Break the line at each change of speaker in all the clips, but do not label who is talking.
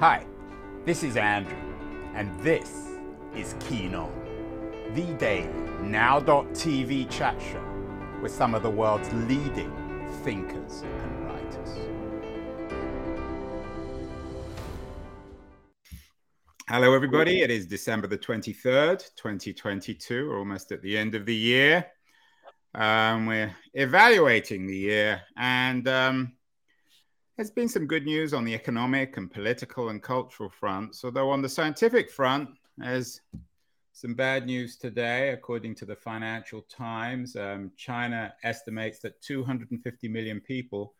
Hi, this is Andrew, and this is Keen On, the daily now.tv chat show with some of the world's leading thinkers and writers. Hello, everybody. It is December the 23rd, 2022. We're almost at the end of the year. Um, we're evaluating the year, and um, there's been some good news on the economic and political and cultural fronts, although on the scientific front, there's some bad news today. According to the Financial Times, um, China estimates that 250 million people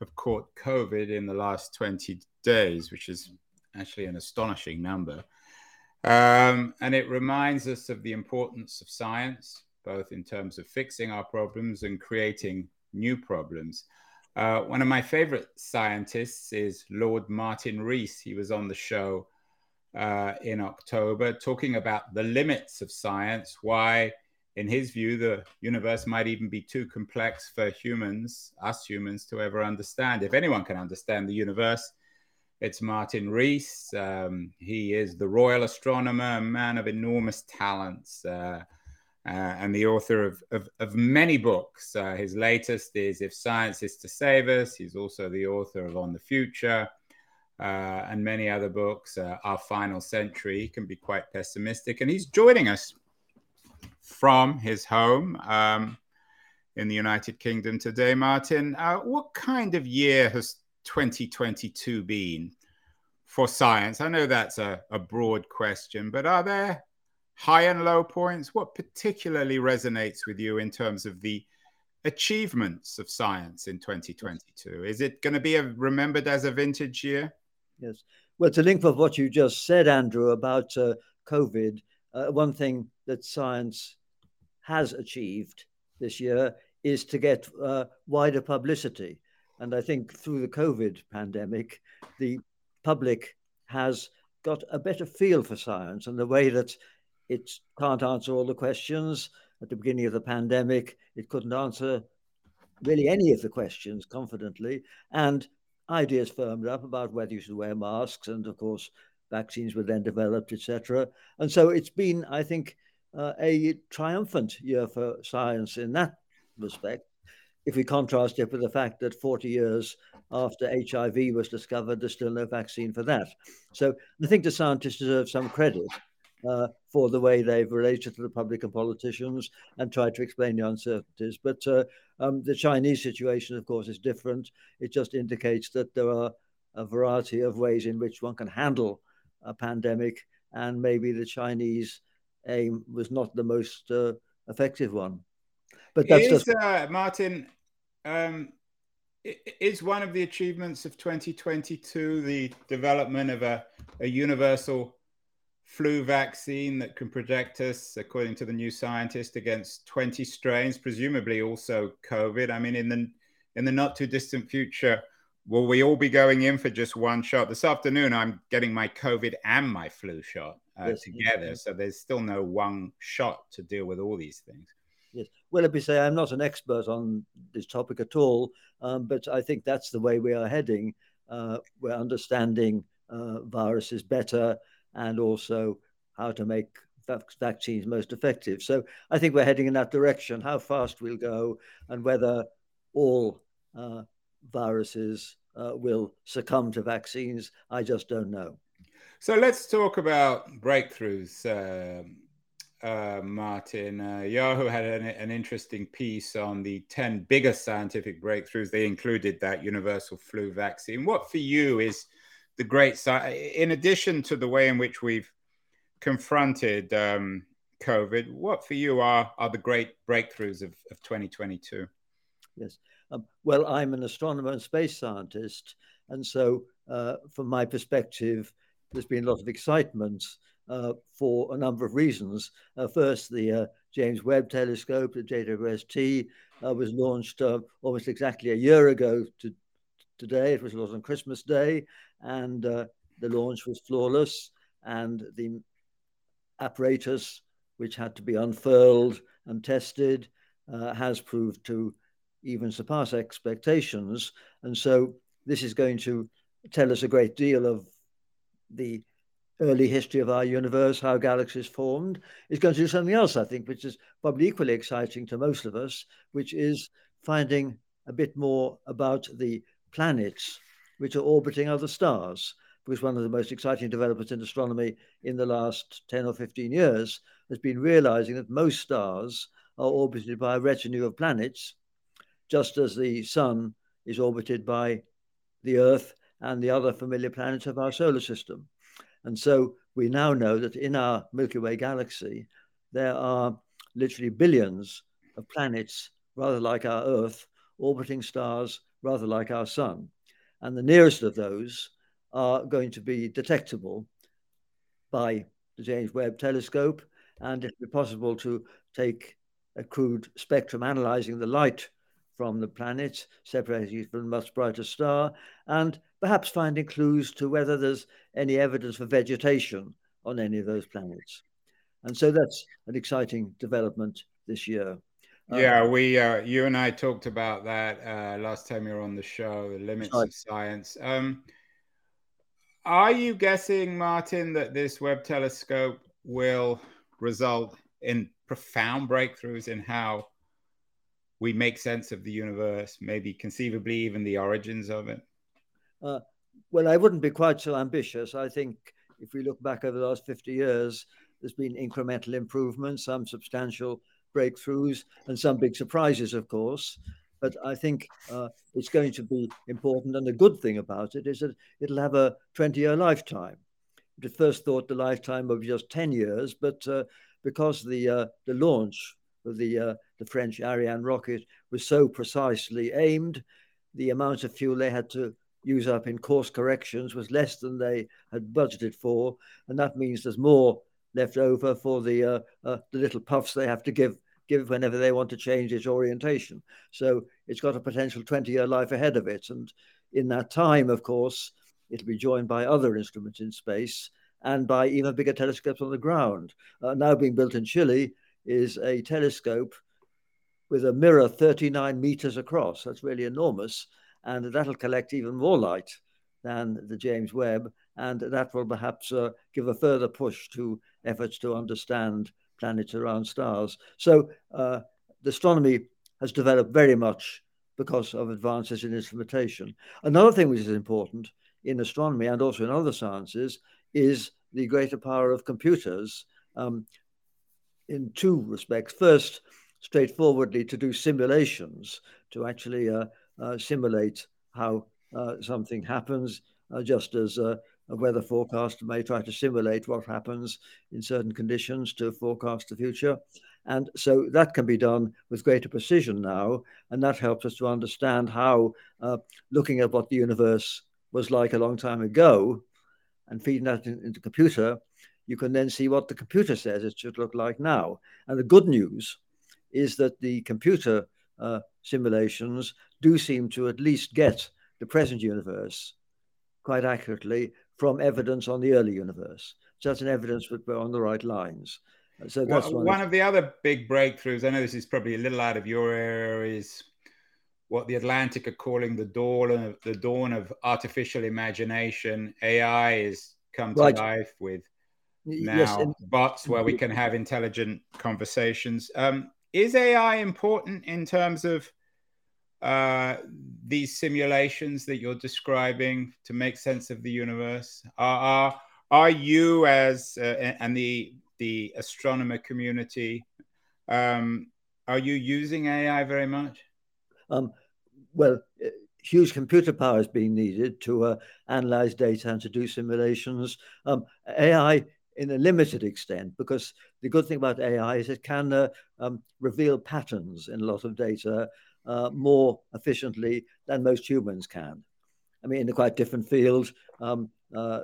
have caught COVID in the last 20 days, which is actually an astonishing number. Um, and it reminds us of the importance of science, both in terms of fixing our problems and creating new problems. Uh, one of my favorite scientists is Lord Martin Rees. He was on the show uh, in October talking about the limits of science, why, in his view, the universe might even be too complex for humans, us humans, to ever understand. If anyone can understand the universe, it's Martin Rees. Um, he is the royal astronomer, a man of enormous talents. Uh, uh, and the author of, of, of many books. Uh, his latest is If Science is to Save Us. He's also the author of On the Future uh, and many other books. Uh, Our Final Century he can be quite pessimistic. And he's joining us from his home um, in the United Kingdom today. Martin, uh, what kind of year has 2022 been for science? I know that's a, a broad question, but are there high and low points? What particularly resonates with you in terms of the achievements of science in 2022? Is it going to be a, remembered as a vintage year?
Yes. Well, to link with what you just said, Andrew, about uh, COVID, uh, one thing that science has achieved this year is to get uh, wider publicity. And I think through the COVID pandemic, the public has got a better feel for science and the way that it can't answer all the questions. At the beginning of the pandemic, it couldn't answer really any of the questions confidently. And ideas firmed up about whether you should wear masks. And of course, vaccines were then developed, etc. And so it's been, I think, uh, a triumphant year for science in that respect. If we contrast it with the fact that 40 years after HIV was discovered, there's still no vaccine for that. So I think the scientists deserve some credit uh, for the way they've related to the public and politicians and tried to explain the uncertainties. But uh, um, the Chinese situation, of course, is different. It just indicates that there are a variety of ways in which one can handle a pandemic, and maybe the Chinese aim was not the most uh, effective one.
But that's is, just uh, Martin. Um, is one of the achievements of 2022 the development of a, a universal flu vaccine that can protect us, according to the new scientist, against 20 strains, presumably also COVID. I mean, in the in the not too distant future, will we all be going in for just one shot? This afternoon, I'm getting my COVID and my flu shot uh, yes, together, yes. so there's still no one shot to deal with all these things.
Yes. Well, let me say, I'm not an expert on this topic at all, um, but I think that's the way we are heading. Uh, we're understanding uh, viruses better and also how to make vaccines most effective. So I think we're heading in that direction. How fast we'll go and whether all uh, viruses uh, will succumb to vaccines, I just don't know.
So let's talk about breakthroughs. Uh, uh, Martin, uh, Yahoo had an, an, interesting piece on the 10 biggest scientific breakthroughs. They included that universal flu vaccine. What for you is the great side. In addition to the way in which we've confronted um, COVID, what for you are are the great breakthroughs of, of 2022?
Yes. Um, well, I'm an astronomer and space scientist, and so uh, from my perspective, there's been a lot of excitement uh, for a number of reasons. Uh, first, the uh, James Webb Telescope, the JWST, uh, was launched uh, almost exactly a year ago to today. It was launched on Christmas Day, and uh, the launch was flawless. And the apparatus, which had to be unfurled and tested, uh, has proved to even surpass expectations. And so, this is going to tell us a great deal of the early history of our universe, how galaxies formed, is going to do something else, I think, which is probably equally exciting to most of us, which is finding a bit more about the planets which are orbiting other stars. Because one of the most exciting developments in astronomy in the last 10 or 15 years has been realizing that most stars are orbited by a retinue of planets, just as the sun is orbited by the Earth and the other familiar planets of our solar system. And so we now know that in our Milky Way galaxy, there are literally billions of planets, rather like our Earth, orbiting stars rather like our sun. And the nearest of those are going to be detectable by the James Webb Telescope. And it'll be possible to take a crude spectrum analyzing the light from the planet, separating it from the much brighter star, and perhaps finding clues to whether there's any evidence for vegetation on any of those planets. And so that's an exciting development this year.
Yeah, we, uh, you and I talked about that uh, last time you were on the show, the limits right. of science. Um, are you guessing, Martin, that this Webb telescope will result in profound breakthroughs in how we make sense of the universe, maybe conceivably even the origins of it?
Uh, well, I wouldn't be quite so ambitious. I think if we look back over the last 50 years, there's been incremental improvements, some substantial breakthroughs, and some big surprises, of course. But I think uh, it's going to be important. And the good thing about it is that it'll have a 20 year lifetime. At first thought the lifetime of just 10 years, but uh, because the, uh, the launch of the, uh, the French Ariane rocket was so precisely aimed, the amount of fuel they had to use up in course corrections was less than they had budgeted for, and that means there's more left over for the uh, uh, the little puffs they have to give give whenever they want to change its orientation. So it's got a potential 20 year life ahead of it, and in that time, of course, it'll be joined by other instruments in space and by even bigger telescopes on the ground. Uh, now being built in Chile is a telescope with a mirror 39 meters across. That's really enormous and that'll collect even more light than the James Webb, and that will perhaps uh, give a further push to efforts to understand planets around stars. So uh, the astronomy has developed very much because of advances in instrumentation. Another thing which is important in astronomy and also in other sciences is the greater power of computers um, in two respects. First, straightforwardly to do simulations, to actually uh, uh, simulate how uh, something happens, uh, just as a weather forecaster may try to simulate what happens in certain conditions to forecast the future. And so that can be done with greater precision now. And that helps us to understand how, uh, looking at what the universe was like a long time ago and feeding that in, into the computer, you can then see what the computer says it should look like now. And the good news is that the computer uh, simulations do seem to at least get the present universe quite accurately from evidence on the early universe. So that's an evidence that we're on the right lines. So that's
well, one, one of, the other big breakthroughs. I know this is probably a little out of your area. Is what the Atlantic are calling the dawn of the dawn of artificial imagination. AI is come to right. life with now yes, and- bots where we can have intelligent conversations. Um, is AI important in terms of uh, these simulations that you're describing to make sense of the universe? Are are, are you as uh, and the the astronomer community um, are you using AI very much?
Um, well, uh, huge computer power is being needed to uh, analyze data and to do simulations. Um, AI in a limited extent, because the good thing about AI is it can uh, um, reveal patterns in a lot of data uh, more efficiently than most humans can. I mean, in a quite different field, um, uh,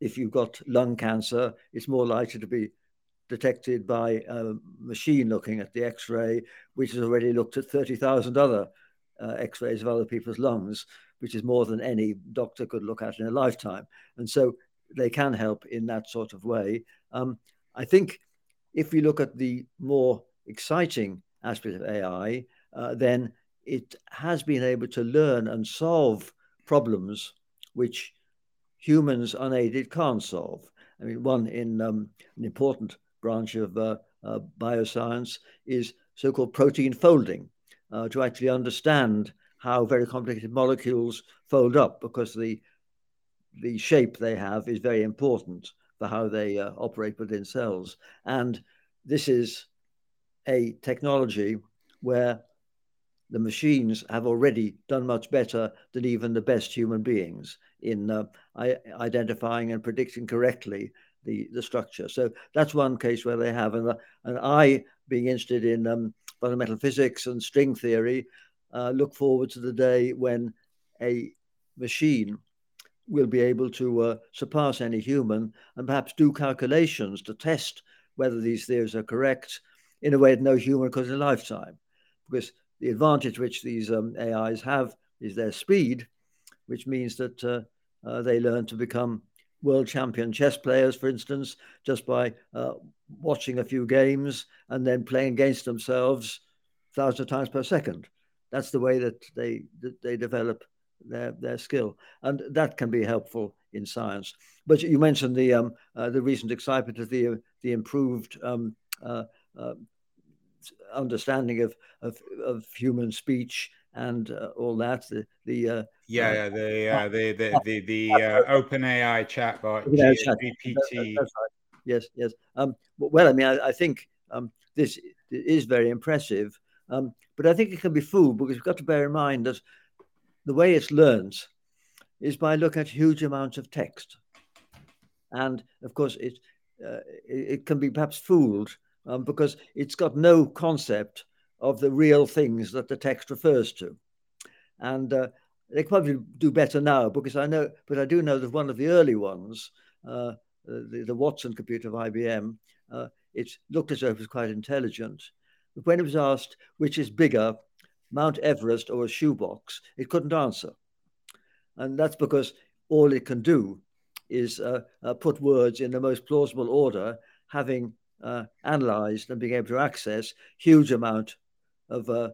if you've got lung cancer, it's more likely to be detected by a machine looking at the X ray, which has already looked at 30,000 other uh, X rays of other people's lungs, which is more than any doctor could look at in a lifetime. And so they can help in that sort of way. Um, I think if we look at the more exciting aspect of AI, uh, then it has been able to learn and solve problems which humans unaided can't solve. I mean, one in um, an important branch of uh, uh, bioscience is so-called protein folding, uh, to actually understand how very complicated molecules fold up, because the the shape they have is very important for how they uh, operate within cells. And this is a technology where the machines have already done much better than even the best human beings in uh, identifying and predicting correctly the, the structure. So that's one case where they have. And, uh, and I, being interested in um, fundamental physics and string theory, uh, look forward to the day when a machine will be able to uh, surpass any human and perhaps do calculations to test whether these theories are correct in a way that no human could in a lifetime. Because the advantage which these um, AIs have is their speed, which means that uh, uh, they learn to become world champion chess players, for instance, just by uh, watching a few games and then playing against themselves thousands of times per second. That's the way that they that they develop their their skill, and that can be helpful in science. But you mentioned the um, uh, the recent excitement of the the improved um, uh, uh, understanding of, of, of human speech and uh, all that. The the uh,
yeah, uh, yeah the, uh, the the the the uh, open AI chatbot GPT. Right.
Yes, yes. Um, well, I mean, I, I think um, this is very impressive, um, but I think it can be fooled because we've got to bear in mind that the way it's learned is by looking at huge amounts of text, and of course, it uh, it, it, can be perhaps fooled um, because it's got no concept of the real things that the text refers to. And uh, they probably do better now because I know, but I do know that one of the early ones, uh, the, the, Watson computer of IBM, uh, it looked as though it was quite intelligent. But when it was asked which is bigger, Mount Everest or a shoebox, it couldn't answer. And that's because all it can do is uh, uh, put words in the most plausible order, having uh, analyzed and being able to access huge amount of, uh,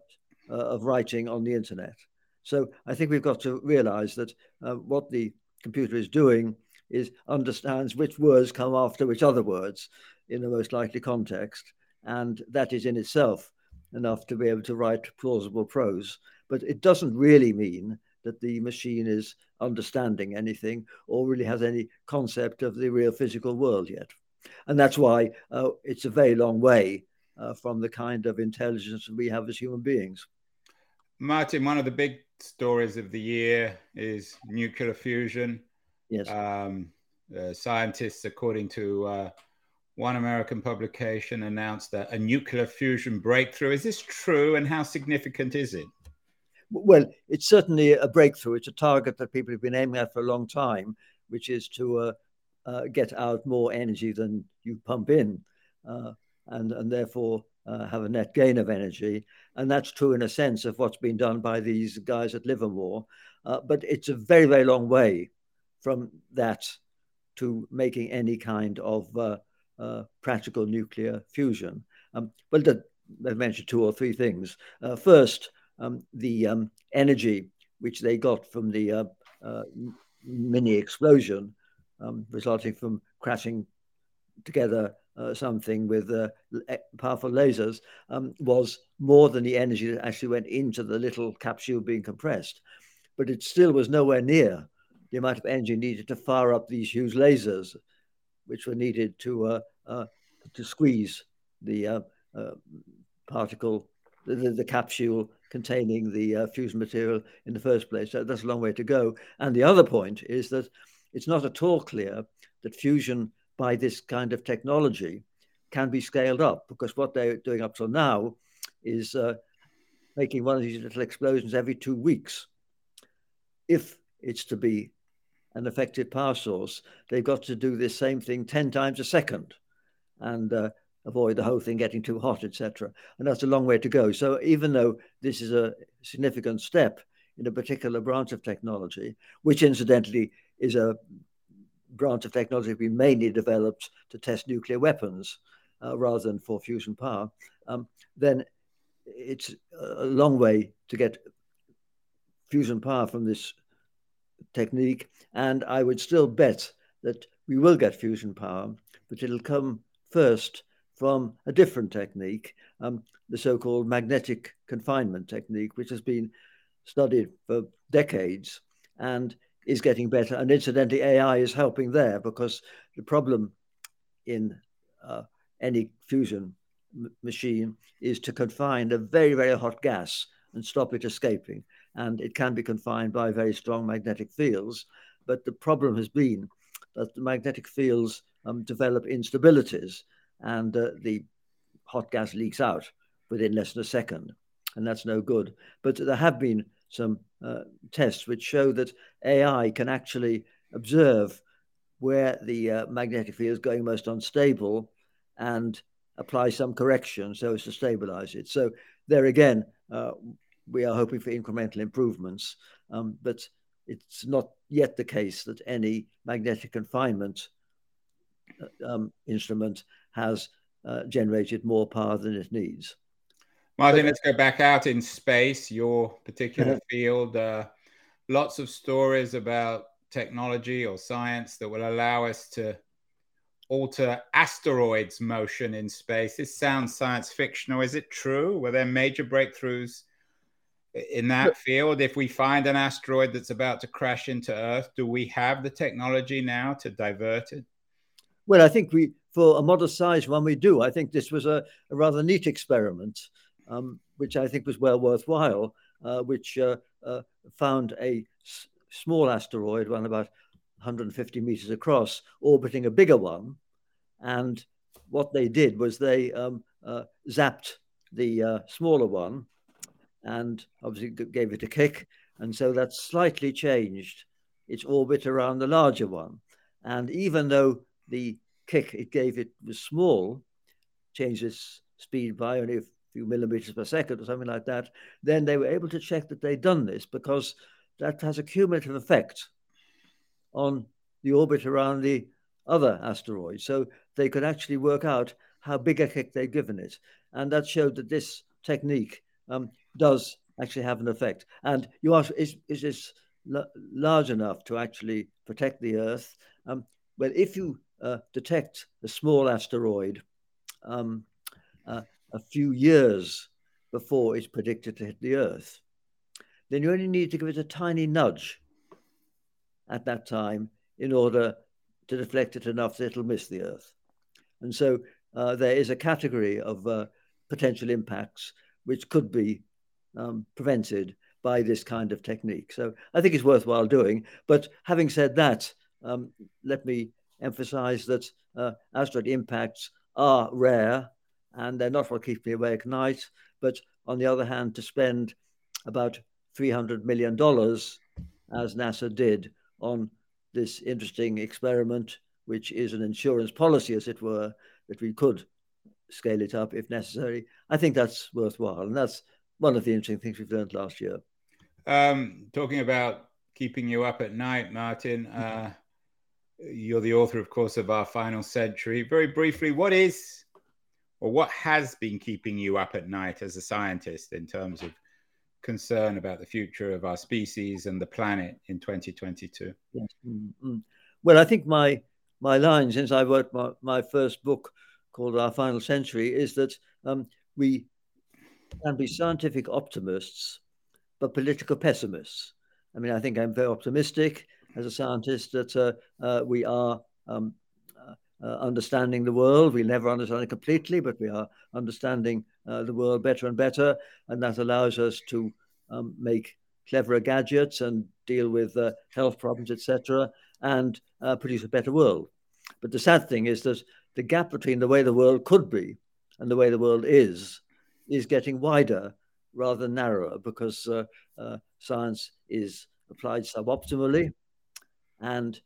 uh, of writing on the internet. So I think we've got to realize that uh, what the computer is doing is understands which words come after which other words in the most likely context. And that is in itself enough to be able to write plausible prose. But it doesn't really mean that the machine is understanding anything or really has any concept of the real physical world yet. And that's why uh, it's a very long way uh, from the kind of intelligence we have as human beings.
Martin, one of the big stories of the year is nuclear fusion.
Yes. Um,
uh, scientists, according to uh, one American publication, announced that a nuclear fusion breakthrough. Is this true, and how significant is it?
Well, it's certainly a breakthrough. It's a target that people have been aiming at for a long time, which is to uh, get out more energy than you pump in. Uh, and, and therefore uh, have a net gain of energy. And that's true in a sense of what's been done by these guys at Livermore. Uh, but it's a very, very long way from that to making any kind of uh, practical nuclear fusion. Um, well, the, I've mentioned two or three things. First, um, the um, energy which they got from the mini explosion um, resulting from crashing together uh, something with uh, powerful lasers um, was more than the energy that actually went into the little capsule being compressed. But it still was nowhere near the amount of energy needed to fire up these huge lasers, which were needed to uh, uh to squeeze the uh, uh, particle, the, the, capsule containing the fusion material in the first place. So that's a long way to go. And the other point is that it's not at all clear that fusion by this kind of technology can be scaled up because what they're doing up till now is uh, making one of these little explosions every two weeks. If it's to be an effective power source, they've got to do this same thing 10 times a second and uh, avoid the whole thing getting too hot, etc. And that's a long way to go. So even though this is a significant step in a particular branch of technology, which incidentally is a branch of technology we mainly developed to test nuclear weapons uh, rather than for fusion power, um, then it's a long way to get fusion power from this technique, and I would still bet that we will get fusion power, but it'll come first from a different technique, um, the so called magnetic confinement technique, which has been studied for decades. And is getting better. And incidentally, AI is helping there because the problem in uh, any fusion machine is to confine a very, very hot gas and stop it escaping. And it can be confined by very strong magnetic fields. But the problem has been that the magnetic fields um, develop instabilities and uh, the hot gas leaks out within less than a second. And that's no good. But there have been some uh, tests which show that AI can actually observe where the uh, magnetic field is going most unstable and apply some correction so as to stabilize it. So there again, uh, we are hoping for incremental improvements, um, but it's not yet the case that any magnetic confinement uh, um, instrument has uh, generated more power than it needs.
Martin, let's go back out in space, your particular field. Uh, lots of stories about technology or science that will allow us to alter asteroids' motion in space. This sounds science fictional. Is it true? Were there major breakthroughs in that field? If we find an asteroid that's about to crash into Earth, do we have the technology now to divert it?
Well, I think we, for a modest size one, we do. I think this was a, a rather neat experiment, um, which I think was well worthwhile, uh, which uh, uh, found a s- small asteroid, one about 150 meters across, orbiting a bigger one. And what they did was they um, uh, zapped the uh, smaller one and obviously gave it a kick. And so that slightly changed its orbit around the larger one. And even though the kick it gave it was small, changed its speed by only few millimeters per second or something like that, then they were able to check that they'd done this because that has a cumulative effect on the orbit around the other asteroid. So they could actually work out how big a kick they'd given it. And that showed that this technique um, does actually have an effect. And you ask, is, is this l- large enough to actually protect the Earth? Um, well, if you uh, detect a small asteroid um, uh, a few years before it's predicted to hit the Earth, then you only need to give it a tiny nudge at that time in order to deflect it enough that it'll miss the Earth. And so uh, there is a category of uh, potential impacts which could be um, prevented by this kind of technique. So I think it's worthwhile doing. But having said that, um, let me emphasize that uh, asteroid impacts are rare and they're not what keeps me awake at night. But on the other hand, to spend about $300 million, as NASA did, on this interesting experiment, which is an insurance policy, as it were, that we could scale it up if necessary. I think that's worthwhile. And that's one of the interesting things we've learned last year.
Um, talking about keeping you up at night, Martin, uh, you're the author, of course, of Our Final Century. Very briefly, what is or what has been keeping you up at night as a scientist in terms of concern about the future of our species and the planet in 2022? Yes.
Mm-hmm. Well, I think my my line since I wrote my, my first book called Our Final Century is that um, we can be scientific optimists, but political pessimists. I mean, I think I'm very optimistic as a scientist that uh, uh, we are um, understanding the world. We never understand it completely, but we are understanding uh, the world better and better, and that allows us to um, make cleverer gadgets and deal with uh, health problems, etc., and uh, produce a better world. But the sad thing is that the gap between the way the world could be and the way the world is is getting wider rather than narrower because uh, uh, science is applied suboptimally and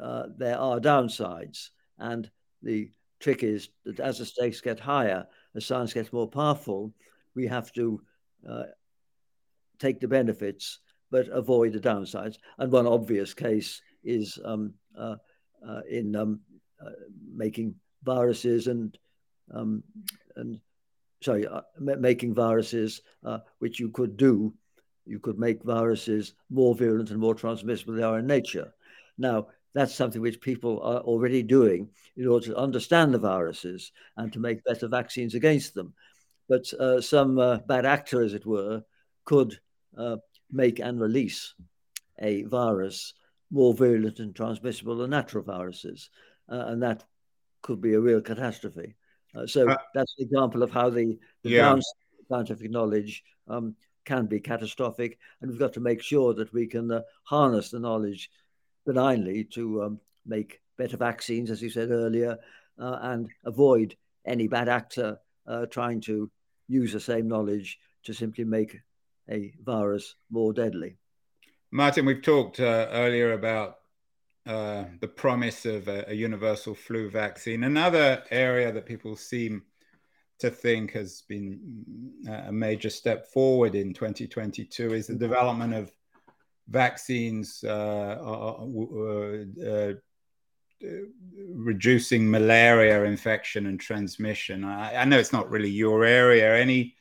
uh, there are downsides. And the trick is that as the stakes get higher, as science gets more powerful, we have to uh, take the benefits but avoid the downsides. And one obvious case is um, uh, uh, in um, making viruses and um, and sorry, uh, making viruses, uh, which you could do you could make viruses more virulent and more transmissible than they are in nature. Now, that's something which people are already doing in order to understand the viruses and to make better vaccines against them. But uh, some uh, bad actor, as it were, could uh, make and release a virus more virulent and transmissible than natural viruses. Uh, and that could be a real catastrophe. Uh, so uh, that's an example of how the, the yeah. scientific knowledge um, can be catastrophic. And we've got to make sure that we can harness the knowledge benignly to um, make better vaccines, as you said earlier, uh, and avoid any bad actor uh, trying to use the same knowledge to simply make a virus more deadly.
Martin, we've talked uh, earlier about uh, the promise of a, a, universal flu vaccine. Another area that people seem to think has been a major step forward in 2022 is the development of vaccines uh, uh, uh, reducing malaria infection and transmission. I, I, know it's not really your area. Any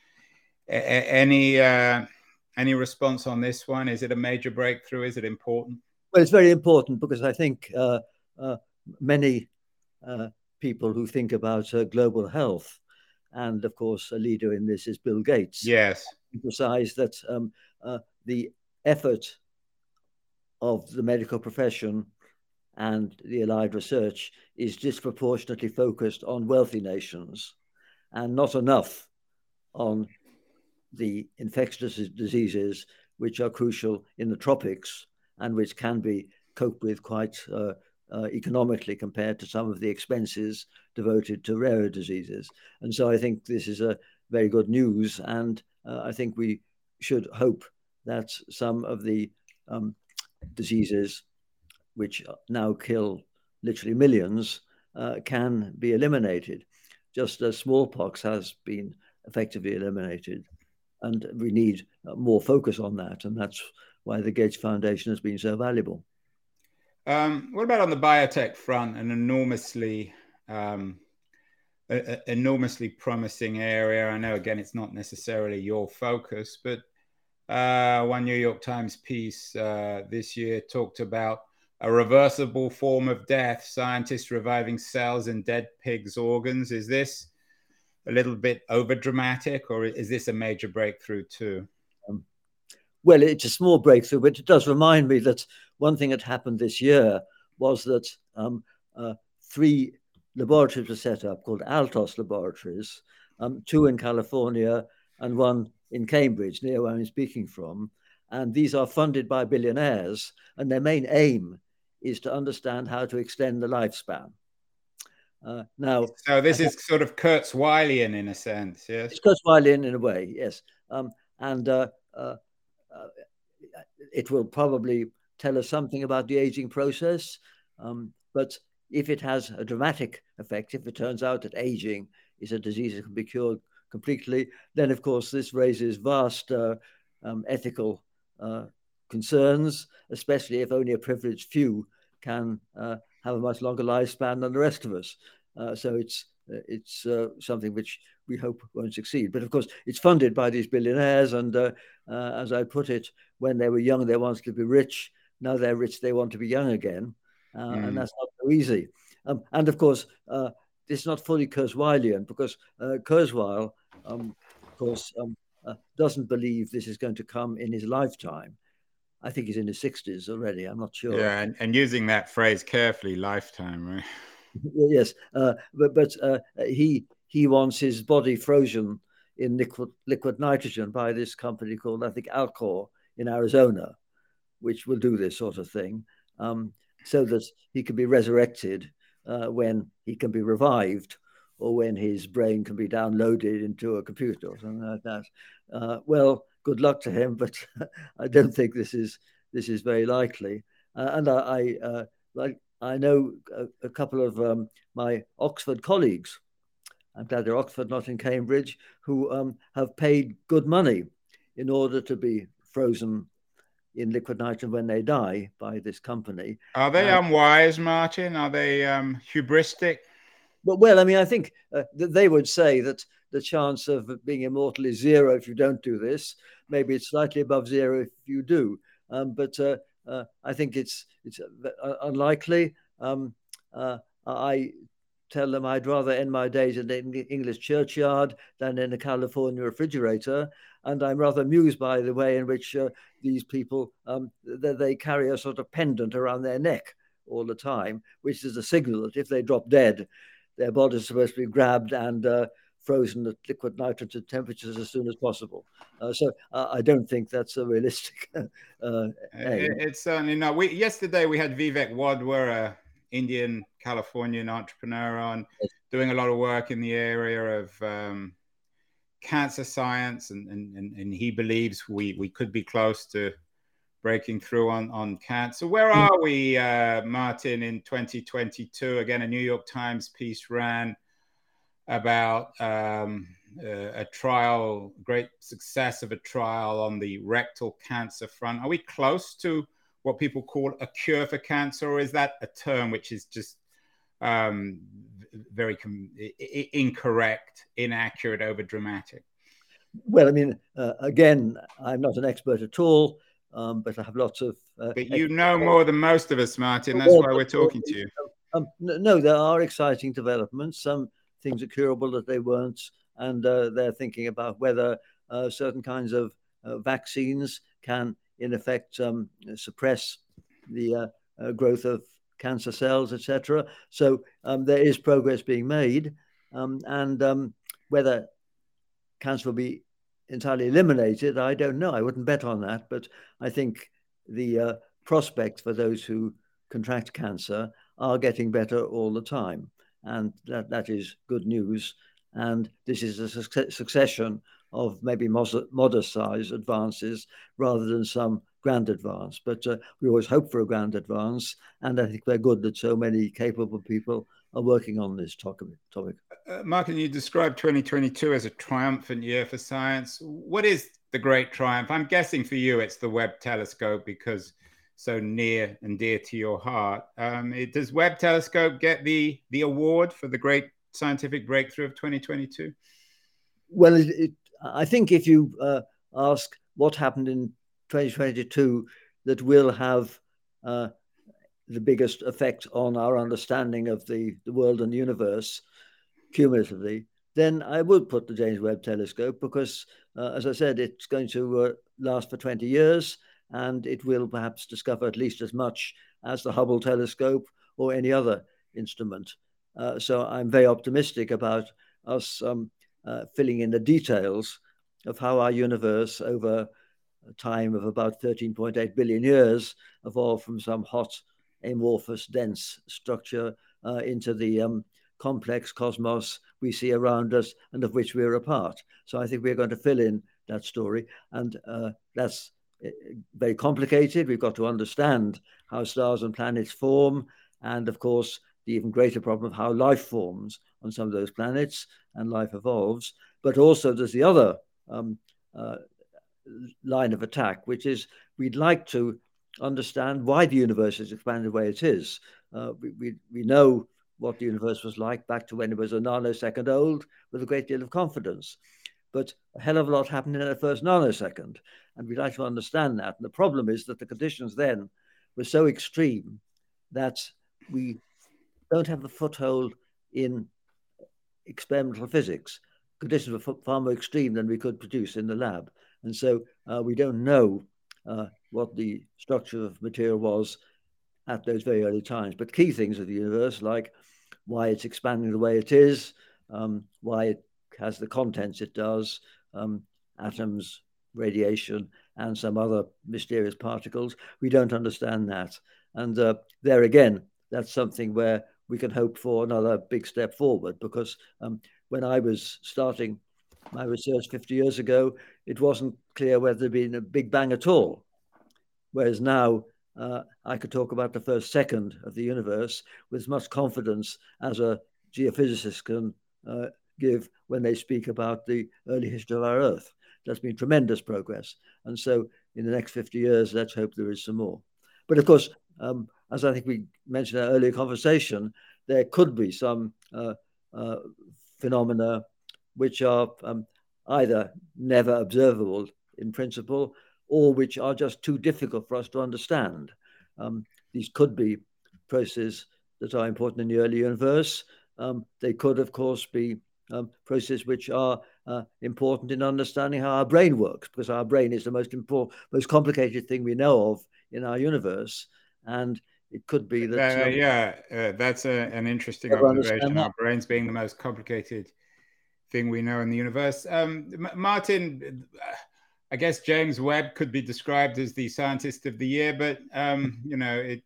any uh, any response on this one? Is it a major breakthrough? Is it important?
Well, it's very important because I think uh, uh, many people who think about global health, and of course, a leader in this is Bill Gates.
Yes,
emphasize that um, the effort of the medical profession and the allied research is disproportionately focused on wealthy nations and not enough on the infectious diseases which are crucial in the tropics and which can be coped with quite uh, uh, economically compared to some of the expenses devoted to rarer diseases. And so I think this is a very good news. And uh, I think we should hope that some of the um, diseases which now kill literally millions uh, can be eliminated, just as smallpox has been effectively eliminated. And we need uh, more focus on that. And that's why the Gates Foundation has been so valuable.
Um, what about on the biotech front? An enormously um, a, a enormously promising area. I know again it's not necessarily your focus, but uh, one New York Times piece uh, this year talked about a reversible form of death, scientists reviving cells in dead pigs' organs. Is this a little bit over dramatic, or is this a major breakthrough too? Um,
well, it's a small breakthrough, but it does remind me that one thing that happened this year was that um, uh, three laboratories were set up called Altos Laboratories, um, two in California and one in Cambridge, near where I'm speaking from. And these are funded by billionaires, and their main aim is to understand how to extend the lifespan.
Uh, now, so this is sort of Kurzweilian in a sense, yes.
It's Kurzweilian in a way, yes. Um, and uh, uh, uh, it will probably tell us something about the aging process. Um, but if it has a dramatic effect, if it turns out that aging is a disease that can be cured completely, then of course this raises vast uh, um, ethical uh, concerns, especially if only a privileged few can uh, have a much longer lifespan than the rest of us. Uh, so it's uh, it's uh, something which we hope won't succeed. But of course, it's funded by these billionaires, and as I put it, when they were young, they wanted to be rich. Now they're rich, they want to be young again, mm. and that's not so easy. Um, and of course, it's not fully Kurzweilian because uh, Kurzweil um, of course, um, uh, doesn't believe this is going to come in his lifetime. I think he's in his 60s already. I'm not sure.
Yeah, and, and using that phrase carefully, lifetime, right?
yes, uh, but but uh, he he wants his body frozen in liquid liquid nitrogen by this company called I think Alcor in Arizona, which will do this sort of thing, um, so that he can be resurrected uh, when he can be revived or when his brain can be downloaded into a computer or something like that. Uh, well, good luck to him, but I don't think this is this is very likely. Uh, and I, I uh, like I know a, a couple of um, my Oxford colleagues. I'm glad they're Oxford, not in Cambridge, who um, have paid good money in order to be frozen in liquid nitrogen when they die by this company.
Are they uh, unwise, Martin? Are they um, hubristic?
But well, I mean, I think uh, they would say that the chance of being immortal is zero if you don't do this. Maybe it's slightly above zero if you do. Um, but uh, uh, I think it's it's uh, unlikely. Um, uh, I tell them I'd rather end my days in an English churchyard than in a California refrigerator. And I'm rather amused by the way in which uh, these people um, they, they carry a sort of pendant around their neck all the time, which is a signal that if they drop dead, their body is supposed to be grabbed and uh, frozen at liquid nitrogen temperatures as soon as possible. Uh, so uh, I don't think that's a realistic. Uh,
it, it's certainly not. We yesterday we had Vivek Wadhwa, a Indian Californian entrepreneur, on doing a lot of work in the area of um, cancer science, and, and, and he believes we we could be close to breaking through on, on cancer. Where mm. are we, uh, Martin, in 2022? Again, a New York Times piece ran about um, uh, a trial, great success of a trial on the rectal cancer front. Are we close to what people call a cure for cancer, or is that a term which is just um, very com- incorrect, inaccurate, over dramatic?
Well, I mean, uh, again, I'm not an expert at all um, but I have lots of.
Uh, but you know more than most of us, Martin. That's why we're talking to you.
Um, no, there are exciting developments. Some things are curable that they weren't, and uh, they're thinking about whether uh, certain kinds of uh, vaccines can, in effect, um, suppress the uh, growth of cancer cells, etc. So um, there is progress being made, um, and um, whether cancer will be entirely eliminated, I don't know. I wouldn't bet on that, but I think the uh, prospects for those who contract cancer are getting better all the time, and that that is good news. And this is a su- succession of maybe modest size advances rather than some grand advance. But uh, we always hope for a grand advance, and I think we're good that so many capable people are working on this topic.
Uh, Mark, and you described 2022 as a triumphant year for science. What is the great triumph? I'm guessing for you it's the Webb telescope because so near and dear to your heart. Um, it, does Webb telescope get the the award for the great scientific breakthrough of 2022?
Well, it, it, I think if you uh, ask what happened in 2022 that will have uh, the biggest effect on our understanding of the, the world and the universe cumulatively, then I would put the James Webb Telescope because, uh, as I said, it's going to uh, last for 20 years and it will perhaps discover at least as much as the Hubble telescope or any other instrument. Uh, so I'm very optimistic about us um, uh, filling in the details of how our universe over time of about 13.8 billion years evolved from some hot amorphous, dense structure uh, into the um, complex cosmos we see around us and of which we're a part. So I think we're going to fill in that story. And uh, that's uh, very complicated. We've got to understand how stars and planets form. And of course, the even greater problem of how life forms on some of those planets and life evolves. But also, there's the other um, uh, line of attack, which is we'd like to understand why the universe is expanded the way it is. Uh, we, we, we know what the universe was like back to when it was a nanosecond old with a great deal of confidence. But a hell of a lot happened in that first nanosecond. And we'd like to understand that. And the problem is that the conditions then were so extreme that we don't have a foothold in experimental physics. Conditions were far more extreme than we could produce in the lab. And so uh, we don't know uh, what the structure of material was at those very early times. But key things of the universe, like why it's expanding the way it is, um, why it has the contents it does, um, atoms, radiation, and some other mysterious particles, we don't understand that. And uh, there again, that's something where we can hope for another big step forward because um, when I was starting my research 50 years ago, it wasn't clear whether there'd been a big bang at all. Whereas now uh, I could talk about the first second of the universe with as much confidence as a geophysicist can uh, give when they speak about the early history of our Earth. That's been tremendous progress. And so in the next 50 years, let's hope there is some more. But of course, um, as I think we mentioned in our earlier conversation, there could be some uh, uh phenomena which are um, either never observable in principle or which are just too difficult for us to understand. Um, these could be processes that are important in the early universe. Um, they could, of course, be um, processes which are uh, important in understanding how our brain works, because our brain is the most important, most complicated thing we know of in our universe, and it could be that.
Uh, um, yeah, uh, that's a, an interesting observation. Our brains being the most complicated thing we know in the universe. Um, Martin, I guess James Webb could be described as the scientist of the year, but um, you know, it,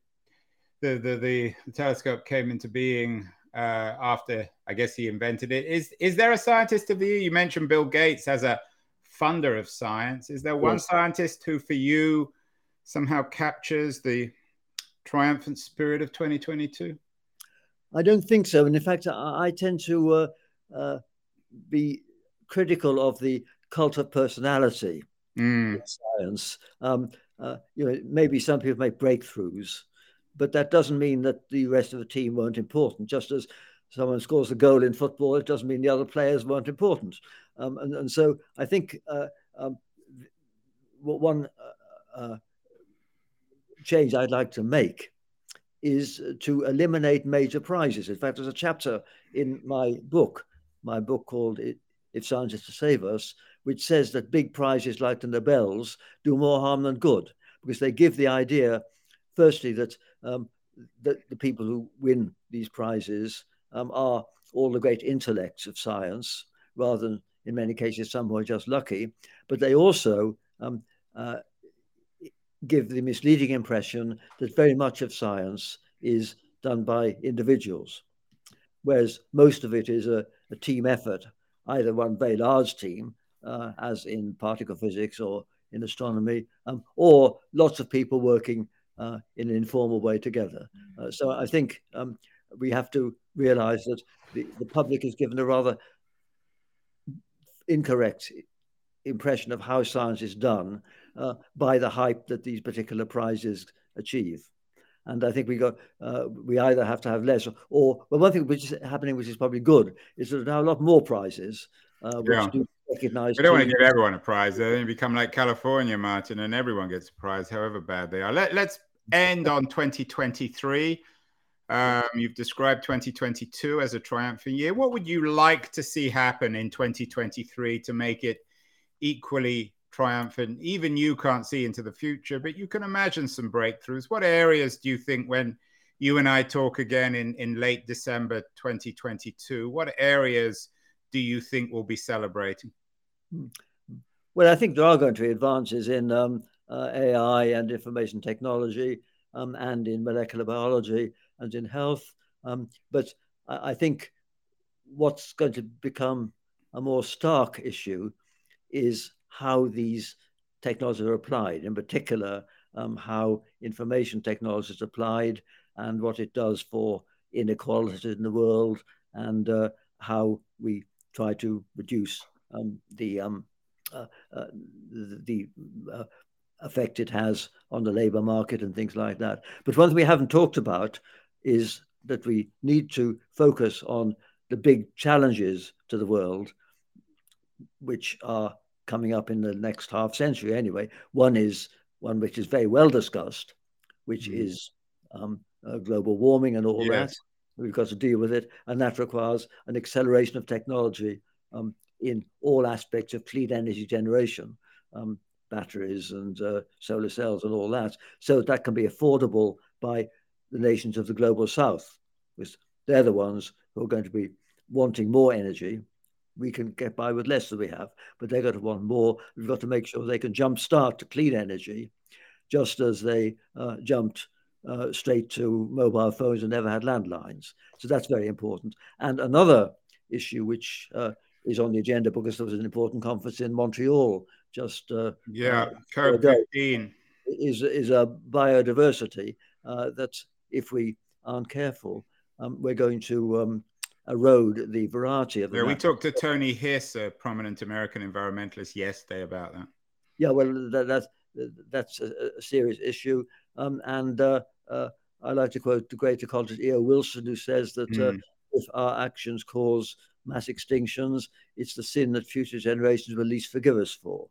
the, the, the the telescope came into being uh, after I guess he invented it. Is is there a scientist of the year? You mentioned Bill Gates as a funder of science. Is there one yes. scientist who, for you, somehow captures the triumphant spirit of 2022?
I don't think so. And in fact, I, I tend to uh, uh, be critical of the cult of personality mm. in science. Um, uh, you know, maybe some people make breakthroughs, but that doesn't mean that the rest of the team weren't important. Just as someone scores a goal in football, it doesn't mean the other players weren't important. Um, and, and so I think uh, um, one uh, uh, change I'd like to make is to eliminate major prizes. In fact, there's a chapter in my book, my book called If Science to Save Us, which says that big prizes like the Nobels do more harm than good because they give the idea, firstly, that, um, that the people who win these prizes um, are all the great intellects of science rather than, in many cases, some who are just lucky. But they also um, uh, give the misleading impression that very much of science is done by individuals, whereas most of it is a, a team effort, either one very large team, uh, as in particle physics or in astronomy, um, or lots of people working uh, in an informal way together. Uh, so I think um, we have to realize that the, the public is given a rather incorrect impression of how science is done uh, by the hype that these particular prizes achieve. And I think we got uh, we either have to have less or, well, one thing which is happening, which is probably good, is that now a lot more prizes uh, which yeah. do recognize.
We don't want to give everyone a prize. They become like California, Martin, and everyone gets a prize, however bad they are. Let, let's end on 2023. Um, you've described 2022 as a triumphant year. What would you like to see happen in 2023 to make it equally triumphant. Even you can't see into the future, but you can imagine some breakthroughs. What areas do you think when you and I talk again in, in late December 2022, what areas do you think we'll be celebrating?
Well, I think there are going to be advances in um, uh, AI and information technology um, and in molecular biology and in health. Um, but I, I think what's going to become a more stark issue is how these technologies are applied, in particular, um, how information technology is applied and what it does for inequalities in the world and uh, how we try to reduce um, the, um, uh, uh, the, uh, effect it has on the labor market and things like that. But one thing we haven't talked about is that we need to focus on the big challenges to the world, which are coming up in the next half century anyway. One is one which is very well discussed, which mm. is um, uh, global warming and all yes. that. We've got to deal with it, and that requires an acceleration of technology um, in all aspects of clean energy generation, um, batteries and uh, solar cells and all that, so that can be affordable by the nations of the global south, because they're the ones who are going to be wanting more energy we can get by with less than we have, but they've got to want more. We've got to make sure they can jump start to clean energy, just as they uh, jumped uh, straight to mobile phones and never had landlines. So that's very important. And another issue which uh, is on the agenda because there was an important conference in Montreal just uh,
yeah, uh, COP 15
is is a biodiversity uh, that if we aren't careful, um, we're going to um, erode the variety of.
Yeah, we talked to Tony Hiss, a prominent American environmentalist, yesterday about that.
Yeah, well, that, that's that's a, serious issue, um, and uh, uh, I like to quote the great ecologist E.O. Wilson, who says that mm. uh, if our actions cause mass extinctions. It's the sin that future generations will least forgive us for.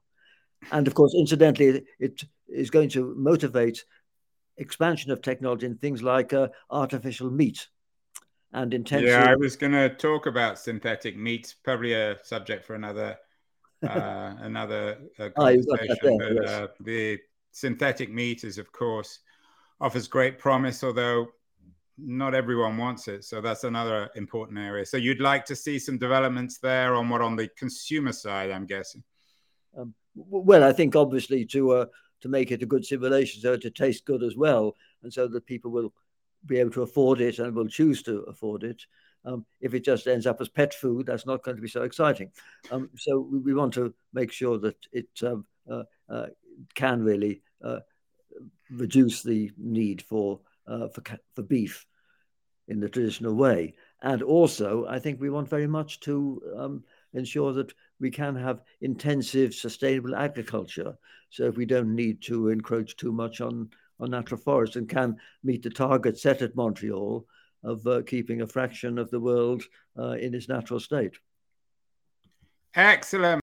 And of course, incidentally, it is going to motivate expansion of technology in things like uh, artificial meat and intensive.
Yeah, I was going to talk about synthetic meat, probably a subject for another uh, another uh, ah, conversation. there, but, yes. uh, the synthetic meat is, of course, offers great promise, although not everyone wants it. So that's another important area. So you'd like to see some developments there on what on the consumer side, I'm guessing.
Um, well, I think obviously to uh, to make it a good simulation, so to taste good as well, and so that people will be able to afford it and will choose to afford it. Um, if it just ends up as pet food, that's not going to be so exciting. Um, so we, we, want to make sure that it um, uh, uh, can really uh, reduce the need for, uh, for for beef in the traditional way, and also I think we want very much to um, ensure that we can have intensive, sustainable agriculture. So if we don't need to encroach too much on on natural forests and can meet the target set at Montreal of uh, keeping a fraction of the world uh, in its natural state.
Excellent.